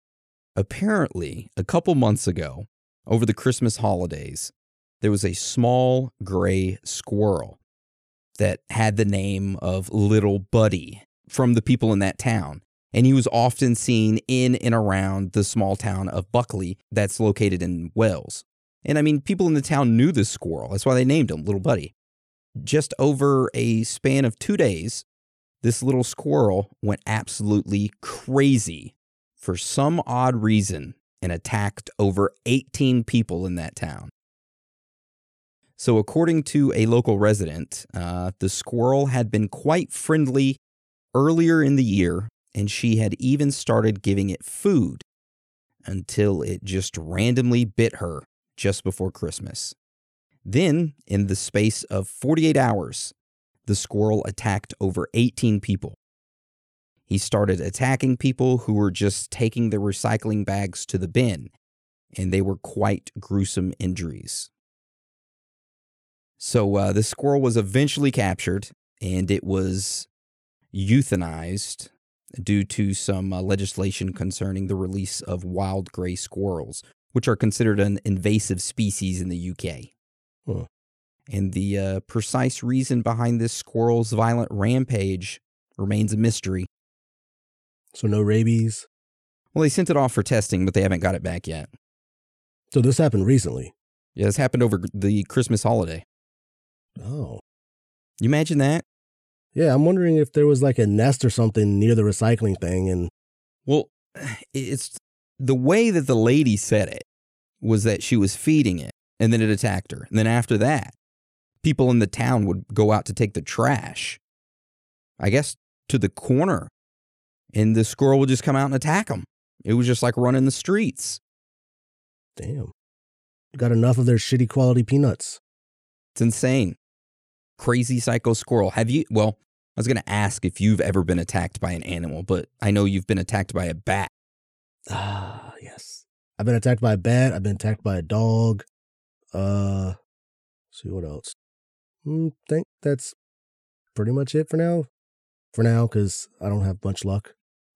Apparently, a couple months ago, over the Christmas holidays, there was a small gray squirrel that had the name of Little Buddy from the people in that town. And he was often seen in and around the small town of Buckley that's located in Wales. And I mean, people in the town knew this squirrel. That's why they named him Little Buddy. Just over a span of two days, this little squirrel went absolutely crazy for some odd reason and attacked over 18 people in that town. So, according to a local resident, uh, the squirrel had been quite friendly earlier in the year, and she had even started giving it food until it just randomly bit her just before Christmas. Then, in the space of 48 hours, the squirrel attacked over 18 people. He started attacking people who were just taking their recycling bags to the bin, and they were quite gruesome injuries. So, uh, the squirrel was eventually captured and it was euthanized due to some uh, legislation concerning the release of wild gray squirrels, which are considered an invasive species in the UK. Huh. And the uh, precise reason behind this squirrel's violent rampage remains a mystery. So no rabies. Well, they sent it off for testing, but they haven't got it back yet. So this happened recently. Yeah, this happened over the Christmas holiday. Oh. You imagine that? Yeah, I'm wondering if there was like a nest or something near the recycling thing and Well, it's the way that the lady said it was that she was feeding it and then it attacked her. And then after that, people in the town would go out to take the trash, I guess, to the corner. And the squirrel would just come out and attack them. It was just like running the streets. damn. Got enough of their shitty quality peanuts. It's insane. Crazy psycho squirrel. Have you? Well, I was going to ask if you've ever been attacked by an animal, but I know you've been attacked by a bat. Ah, yes. I've been attacked by a bat. I've been attacked by a dog. Uh, see what else. Hmm, think that's pretty much it for now. For now, because I don't have much luck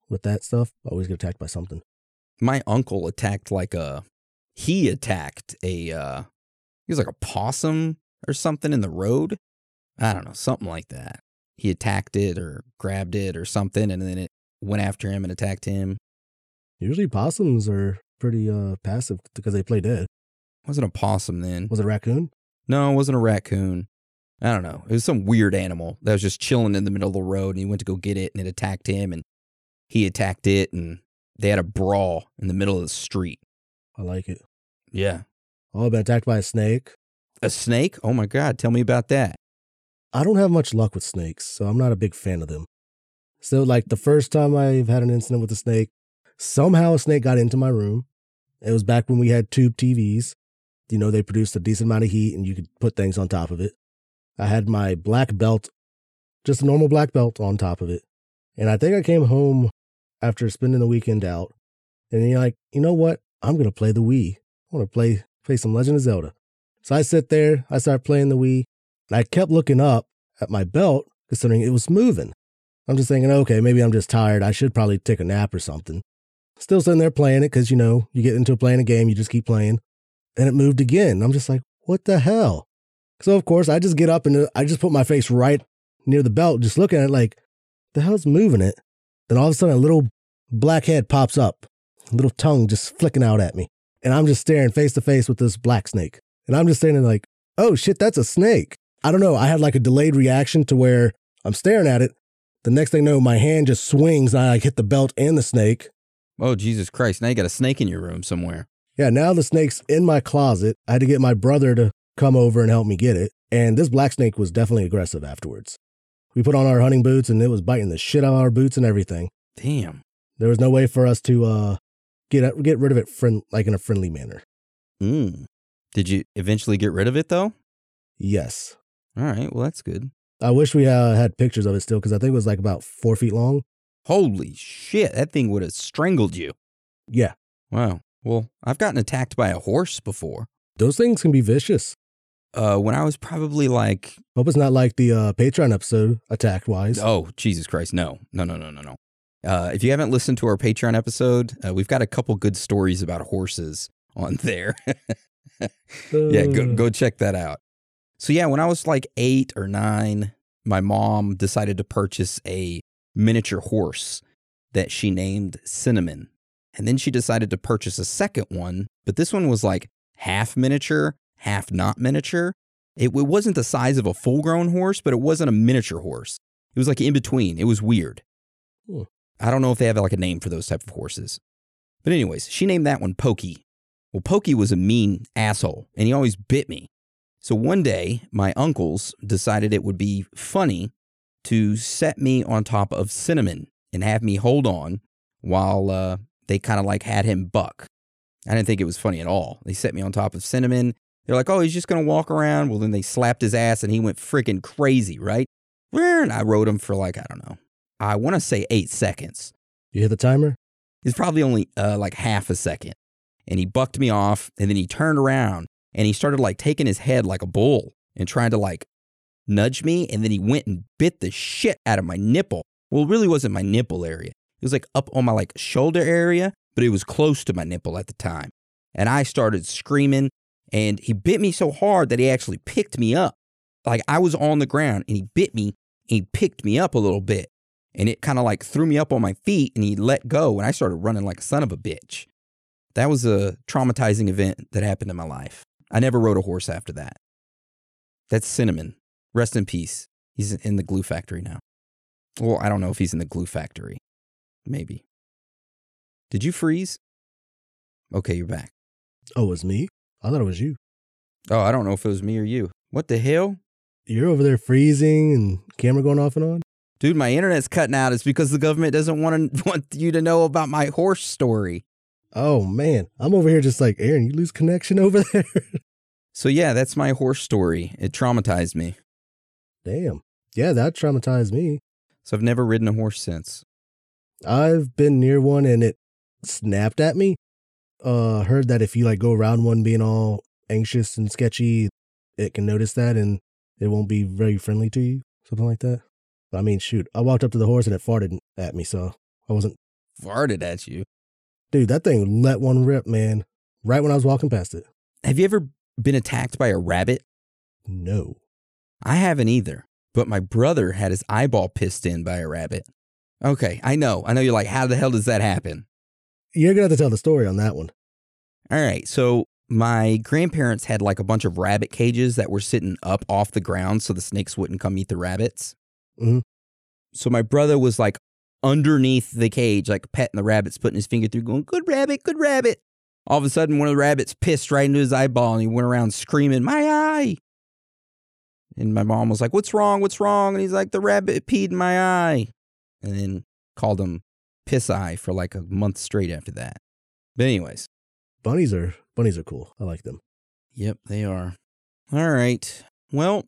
with that stuff. I always get attacked by something. my uncle attacked like a he attacked a uh he was like a possum or something in the road i don't know something like that he attacked it or grabbed it or something and then it went after him and attacked him Usually possums are pretty uh passive because they play dead. wasn't a possum then Was it a raccoon? no it wasn't a raccoon i don't know it was some weird animal that was just chilling in the middle of the road and he went to go get it and it attacked him and he attacked it and they had a brawl in the middle of the street I like it. yeah Oh, I've been attacked by a snake. a snake oh my god tell me about that I don't have much luck with snakes, so I'm not a big fan of them. So, like the first time I've had an incident with a snake, somehow a snake got into my room. It was back when we had tube TVs. You know, they produced a decent amount of heat and you could put things on top of it. I had my black belt, just a normal black belt on top of it. And I think I came home after spending the weekend out. And you're like, you know what? I'm to play the Wii. I want to play, play some Legend of Zelda. So I sit there, I start playing the Wii. And I kept looking up at my belt, considering it was moving. I'm just thinking, okay, maybe I'm just tired. I should probably take a nap or something. Still sitting there playing it because, you know, you get into playing a game, you just keep playing. And it moved again. I'm just like, what the hell? So, of course, I just get up and uh, I just put my face right near the belt, just looking at it like, the hell's moving it? Then all of a sudden, a little black head pops up, a little tongue just flicking out at me. And I'm just staring face to face with this black snake. And I'm just standing like, oh shit, that's a snake. I don't know. I had like a delayed reaction to where I'm staring at it. The next thing I know, my hand just swings and I like hit the belt and the snake. Oh, Jesus Christ. Now you got a snake in your room somewhere. Yeah, now the snake's in my closet. I had to get my brother to come over and help me get it. And this black snake was definitely aggressive afterwards. We put on our hunting boots and it was biting the shit out of our boots and everything. Damn. There was no way for us to uh, get get rid of it friend, like in a friendly manner. Mm. Did you eventually get rid of it though? Yes. All right. Well, that's good. I wish we uh, had pictures of it still because I think it was like about four feet long. Holy shit. That thing would have strangled you. Yeah. Wow. Well, I've gotten attacked by a horse before. Those things can be vicious. Uh, when I was probably like, Hope it's not like the uh, Patreon episode, attack wise. oh, Jesus Christ. No, no, no, no, no, no. Uh, if you haven't listened to our Patreon episode, uh, we've got a couple good stories about horses on there. yeah, go, go check that out. So, yeah, when I was like eight or nine, my mom decided to purchase a miniature horse that she named Cinnamon. And then she decided to purchase a second one, but this one was like half miniature, half not miniature. It, it wasn't the size of a full grown horse, but it wasn't a miniature horse. It was like in between. It was weird. Hmm. I don't know if they have like a name for those type of horses. But anyways, she named that one Pokey. Well, Pokey was a mean asshole and he always bit me. So one day, my uncles decided it would be funny to set me on top of Cinnamon and have me hold on while uh, they kind of like had him buck. I didn't think it was funny at all. They set me on top of Cinnamon. They're like, oh, he's just going to walk around. Well, then they slapped his ass and he went freaking crazy, right? And I rode him for like, I don't know, I want to say eight seconds. You hear the timer? It's probably only uh, like half a second. And he bucked me off and then he turned around and he started like taking his head like a bull and trying to like nudge me. And then he went and bit the shit out of my nipple. Well, it really wasn't my nipple area. It was like up on my like shoulder area, but it was close to my nipple at the time. And I started screaming and he bit me so hard that he actually picked me up. Like I was on the ground and he bit me and he picked me up a little bit and it kind of like threw me up on my feet and he let go and I started running like a son of a bitch. That was a traumatizing event that happened in my life. I never rode a horse after that. That's Cinnamon. Rest in peace. He's in the glue factory now. Well, I don't know if he's in the glue factory. Maybe. Did you freeze? Okay, you're back. Oh, it was me? I thought it was you. Oh, I don't know if it was me or you. What the hell? You're over there freezing and camera going off and on? Dude, my internet's cutting out. It's because the government doesn't want to want you to know about my horse story. Oh man, I'm over here just like Aaron. You lose connection over there. So yeah, that's my horse story. It traumatized me. Damn. Yeah, that traumatized me. So I've never ridden a horse since. I've been near one and it snapped at me. Uh, heard that if you like go around one being all anxious and sketchy, it can notice that and it won't be very friendly to you, something like that. I mean, shoot, I walked up to the horse and it farted at me, so I wasn't. Farted at you. Dude, that thing let one rip, man. Right when I was walking past it. Have you ever been attacked by a rabbit? No. I haven't either, but my brother had his eyeball pissed in by a rabbit. Okay, I know. I know you're like, how the hell does that happen? You're gonna have to tell the story on that one. All right, so my grandparents had like a bunch of rabbit cages that were sitting up off the ground so the snakes wouldn't come eat the rabbits. Mhm. So my brother was like underneath the cage, like petting the rabbits, putting his finger through, going, Good rabbit, good rabbit. All of a sudden, one of the rabbits pissed right into his eyeball and he went around screaming, My eye. And my mom was like, What's wrong? What's wrong? And he's like, The rabbit peed in my eye. And then called him piss eye for like a month straight after that. But, anyways, Bunnies are bunnies are cool. I like them. Yep, they are. All right. Well,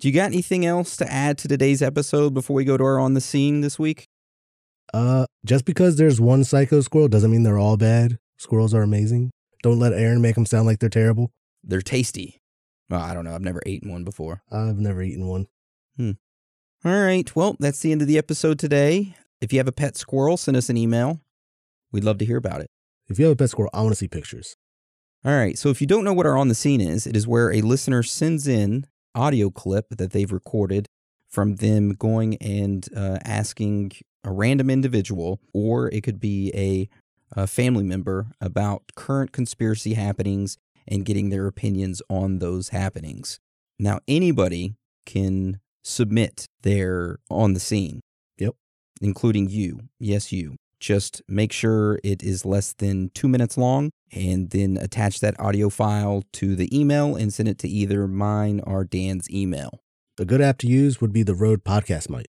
do you got anything else to add to today's episode before we go to our on the scene this week? Uh, just because there's one psycho squirrel doesn't mean they're all bad. Squirrels are amazing. Don't let Aaron make them sound like they're terrible. They're tasty. Well, I don't know. I've never eaten one before. I've never eaten one. Hmm. All right. Well, that's the end of the episode today. If you have a pet squirrel, send us an email. We'd love to hear about it. If you have a pet squirrel, I want to see pictures. All right. So if you don't know what our on the scene is, it is where a listener sends in audio clip that they've recorded from them going and uh, asking a random individual, or it could be a, a family member about current conspiracy happenings and getting their opinions on those happenings. Now, anybody can submit their on the scene. Yep. Including you. Yes, you. Just make sure it is less than two minutes long and then attach that audio file to the email and send it to either mine or Dan's email. A good app to use would be the Rode Podcast Mic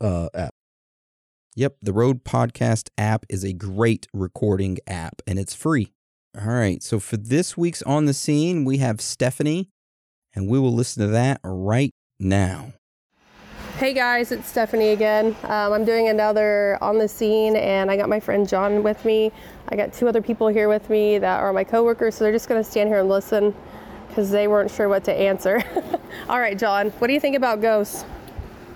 uh, app. Yep, the Rode Podcast app is a great recording app and it's free. All right, so for this week's On the Scene, we have Stephanie, and we will listen to that right now. Hey guys, it's Stephanie again. Um, I'm doing another on the scene, and I got my friend John with me. I got two other people here with me that are my coworkers, so they're just gonna stand here and listen because they weren't sure what to answer. All right, John, what do you think about ghosts?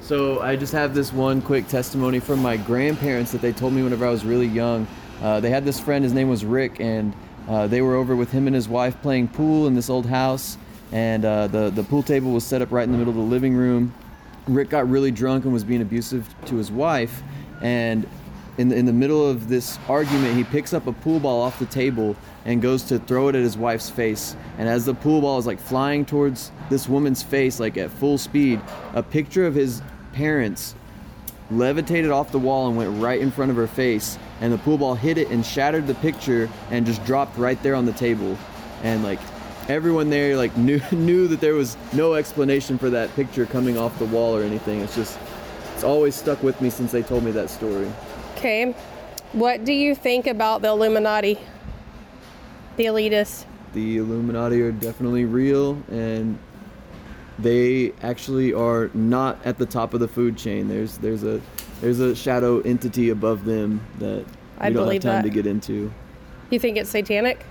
So I just have this one quick testimony from my grandparents that they told me whenever I was really young. Uh, they had this friend, his name was Rick, and uh, they were over with him and his wife playing pool in this old house. And uh, the the pool table was set up right in the middle of the living room. Rick got really drunk and was being abusive to his wife. And in the, in the middle of this argument, he picks up a pool ball off the table and goes to throw it at his wife's face. And as the pool ball is like flying towards this woman's face, like at full speed, a picture of his parents levitated off the wall and went right in front of her face. And the pool ball hit it and shattered the picture and just dropped right there on the table. And like everyone there like knew knew that there was no explanation for that picture coming off the wall or anything. It's just it's always stuck with me since they told me that story. Okay, what do you think about the Illuminati? The elitists? The Illuminati are definitely real and they actually are not at the top of the food chain. There's there's a there's a shadow entity above them that I we don't have time that. to get into. You think it's satanic?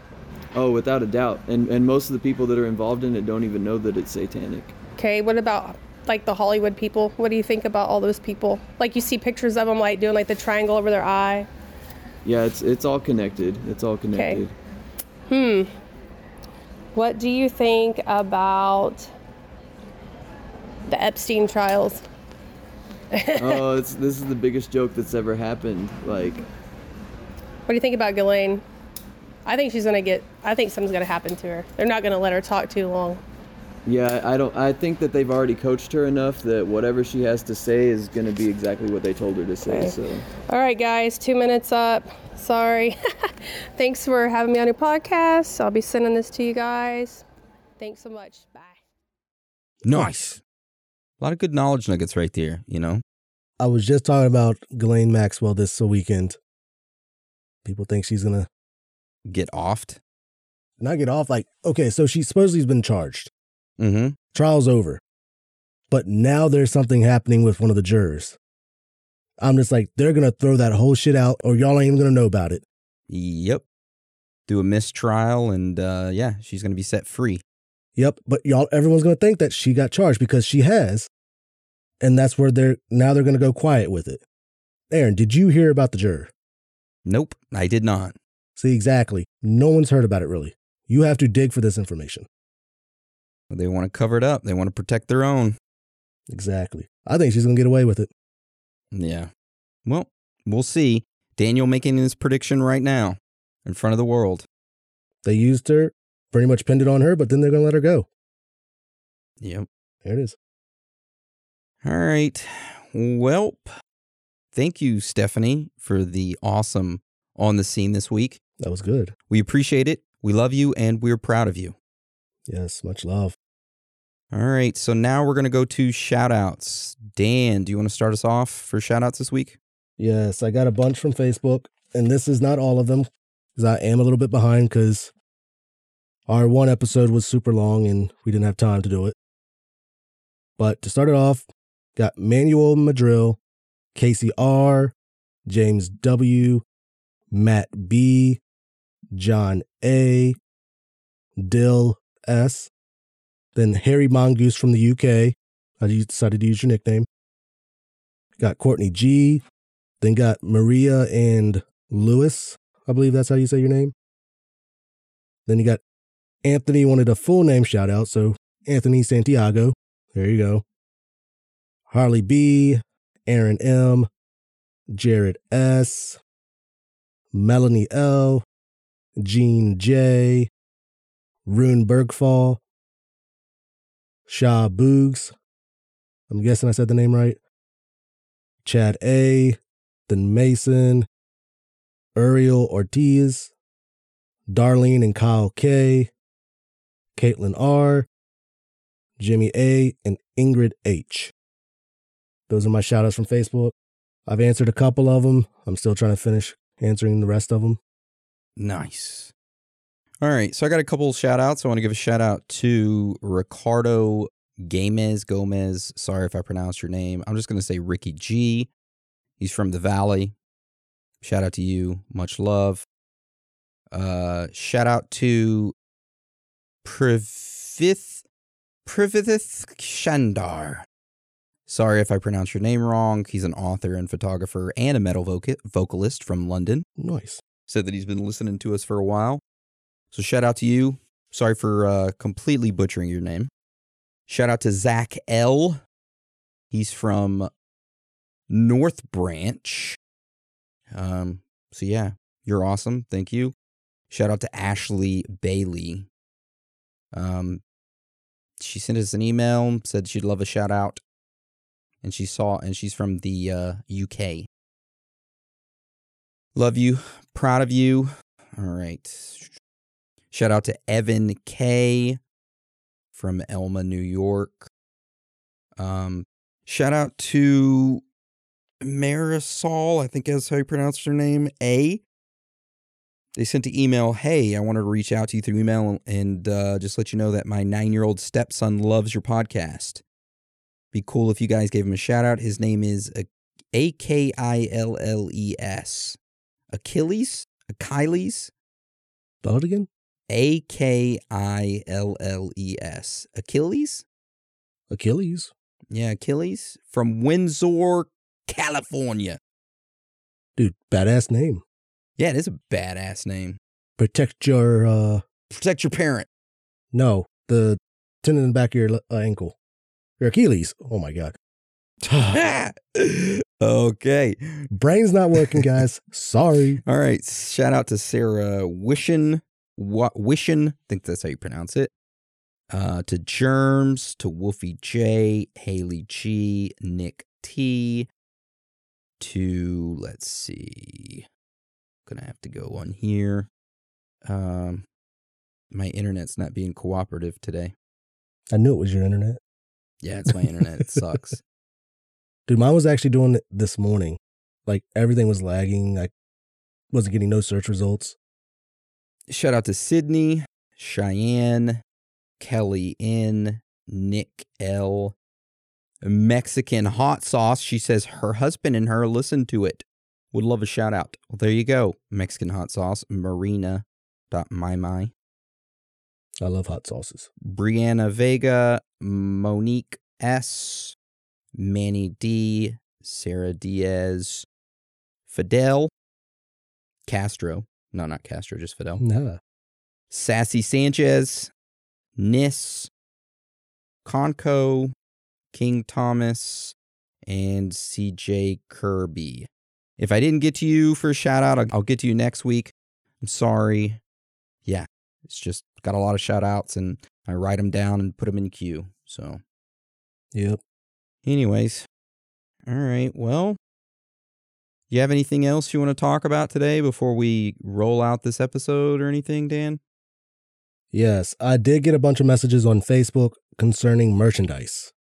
Oh, without a doubt. And and most of the people that are involved in it don't even know that it's satanic. Okay, what about like the Hollywood people? What do you think about all those people? Like you see pictures of them like doing like the triangle over their eye. Yeah, it's it's all connected. It's all connected. Okay. Hmm. What do you think about the Epstein trials? oh, it's this is the biggest joke that's ever happened. Like What do you think about Ghislaine? I think she's gonna get. I think something's gonna happen to her. They're not gonna let her talk too long. Yeah, I don't I think that they've already coached her enough that whatever she has to say is going to be exactly what they told her to say. Okay. So All right, guys, two minutes up. Sorry. Thanks for having me on your podcast. I'll be sending this to you guys. Thanks so much. Bye. Nice. A lot of good knowledge nuggets right there, you know? I was just talking about Ghislaine Maxwell this weekend. People think she's gonna Get offed. not get off. Like, okay, so she supposedly has been charged. Mm-hmm. Trial's over. But now there's something happening with one of the jurors. I'm just like, they're gonna throw that whole shit out, or y'all ain't even gonna know about it. Yep. Do a mistrial and uh yeah, she's gonna be set free. Yep, but y'all, everyone's gonna think that she got charged because she has, and that's where they're now they're gonna go quiet with it. Aaron, did you hear about the juror? Nope, I did not. See, exactly. No one's heard about it really. You have to dig for this information. They want to cover it up. They want to protect their own. Exactly. I think she's gonna get away with it. Yeah. Well, we'll see. Daniel making his prediction right now in front of the world. They used her, pretty much pinned it on her, but then they're gonna let her go. Yep. There it is. All right. Well, thank you, Stephanie, for the awesome on the scene this week. That was good. We appreciate it. We love you and we're proud of you. Yes, much love. All right. So now we're going to go to shout outs. Dan, do you want to start us off for shout outs this week? Yes, I got a bunch from Facebook, and this is not all of them because I am a little bit behind because our one episode was super long and we didn't have time to do it. But to start it off, got Manuel Madrill, Casey R, James W, Matt B, John A, Dill S, then Harry Mongoose from the UK. I decided to use your nickname. Got Courtney G, then got Maria and Lewis. I believe that's how you say your name. Then you got Anthony wanted a full name shout out, so Anthony Santiago. There you go. Harley B, Aaron M, Jared S, Melanie L, Jean J, Rune Bergfall, Shah Boogs. I'm guessing I said the name right. Chad A, then Mason, Uriel Ortiz, Darlene and Kyle K, Caitlin R, Jimmy A, and Ingrid H. Those are my shout outs from Facebook. I've answered a couple of them. I'm still trying to finish answering the rest of them. Nice. All right. So I got a couple shout outs. I want to give a shout out to Ricardo Gomez. Gomez. Sorry if I pronounced your name. I'm just going to say Ricky G. He's from the Valley. Shout out to you. Much love. Uh, shout out to Privith Privith Shandar. Sorry if I pronounced your name wrong. He's an author and photographer and a metal voca- vocalist from London. Nice. Said that he's been listening to us for a while. So shout out to you. Sorry for uh, completely butchering your name. Shout out to Zach L. He's from North Branch. Um, so yeah, you're awesome. Thank you. Shout out to Ashley Bailey. Um, she sent us an email, said she'd love a shout out. And she saw, and she's from the uh, UK. Love you. Proud of you. All right. Shout out to Evan K from Elma, New York. Um, shout out to Marisol, I think that's how you pronounce her name. A. They sent an email. Hey, I wanted to reach out to you through email and uh, just let you know that my nine-year-old stepson loves your podcast. Be cool if you guys gave him a shout out. His name is A K I L L E S. Achilles? Achilles? Spell it again. A K I L L E S. Achilles? Achilles. Yeah, Achilles from Windsor, California. Dude, badass name. Yeah, it is a badass name. Protect your, uh, Protect your parent. no, the tendon in the back of your uh, ankle. Your Achilles. Oh my God. okay. Brain's not working, guys. Sorry. All right. Shout out to Sarah Wishin. Wishin. I think that's how you pronounce it. Uh, to Germs, to Wolfie J, Haley G, Nick T, to let's see. Gonna have to go on here. Um, my internet's not being cooperative today. I knew it was your internet. Yeah, it's my internet. It sucks. Dude, mine was actually doing it this morning. Like everything was lagging. I wasn't getting no search results. Shout out to Sydney, Cheyenne, Kelly N, Nick L, Mexican hot sauce. She says her husband and her listen to it. Would love a shout out. Well, there you go. Mexican hot sauce, Marina. Dot my my. I love hot sauces. Brianna Vega, Monique S, Manny D, Sarah Diaz, Fidel, Castro. No, not Castro, just Fidel. No. Sassy Sanchez, Nis, Conco, King Thomas, and CJ Kirby. If I didn't get to you for a shout out, I'll, I'll get to you next week. I'm sorry. Yeah, it's just got a lot of shout outs and I write them down and put them in queue. So, Yep. anyways, all right. Well, you have anything else you want to talk about today before we roll out this episode or anything, Dan? Yes, I did get a bunch of messages on Facebook concerning merchandise.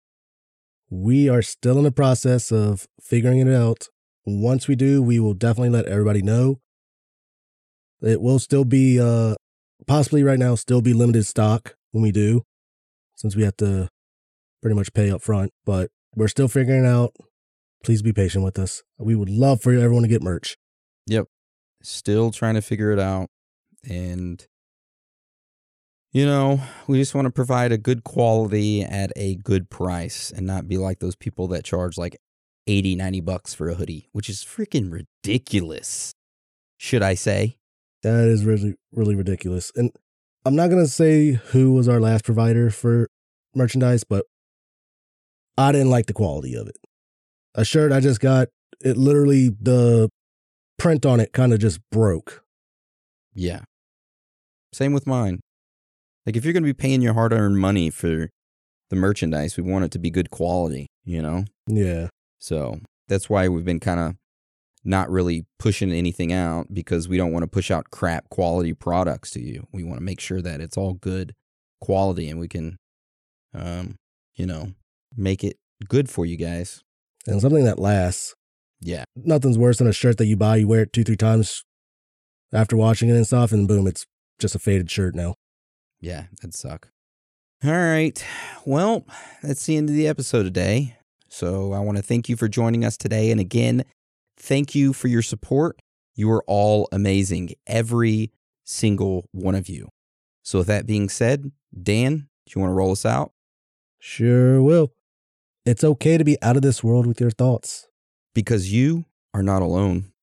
We are still in the process of figuring it out. Once we do, we will definitely let everybody know. It will still be, uh, possibly right now, still be limited stock when we do, since we have to pretty much pay up front, but we're still figuring out. Please be patient with us. We would love for everyone to get merch. Yep. Still trying to figure it out. And, you know, we just want to provide a good quality at a good price and not be like those people that charge like 80, 90 bucks for a hoodie, which is freaking ridiculous. Should I say? That is really, really ridiculous. And I'm not going to say who was our last provider for merchandise, but I didn't like the quality of it. A shirt I just got, it literally, the print on it kind of just broke. Yeah. Same with mine. Like if you're going to be paying your hard-earned money for the merchandise, we want it to be good quality, you know? Yeah. So that's why we've been kind of not really pushing anything out because we don't want to push out crap quality products to you. We want to make sure that it's all good quality and we can, um, you know, make it good for you guys. And something that lasts. Yeah. Nothing's worse than a shirt that you buy, you wear it two, three times after washing it and stuff, and boom, it's just a faded shirt now. Yeah, that'd suck. All right. Well, that's the end of the episode today. So I want to thank you for joining us today. And again, thank you for your support. You are all amazing, every single one of you. So, with that being said, Dan, do you want to roll us out? Sure will. It's okay to be out of this world with your thoughts. Because you are not alone.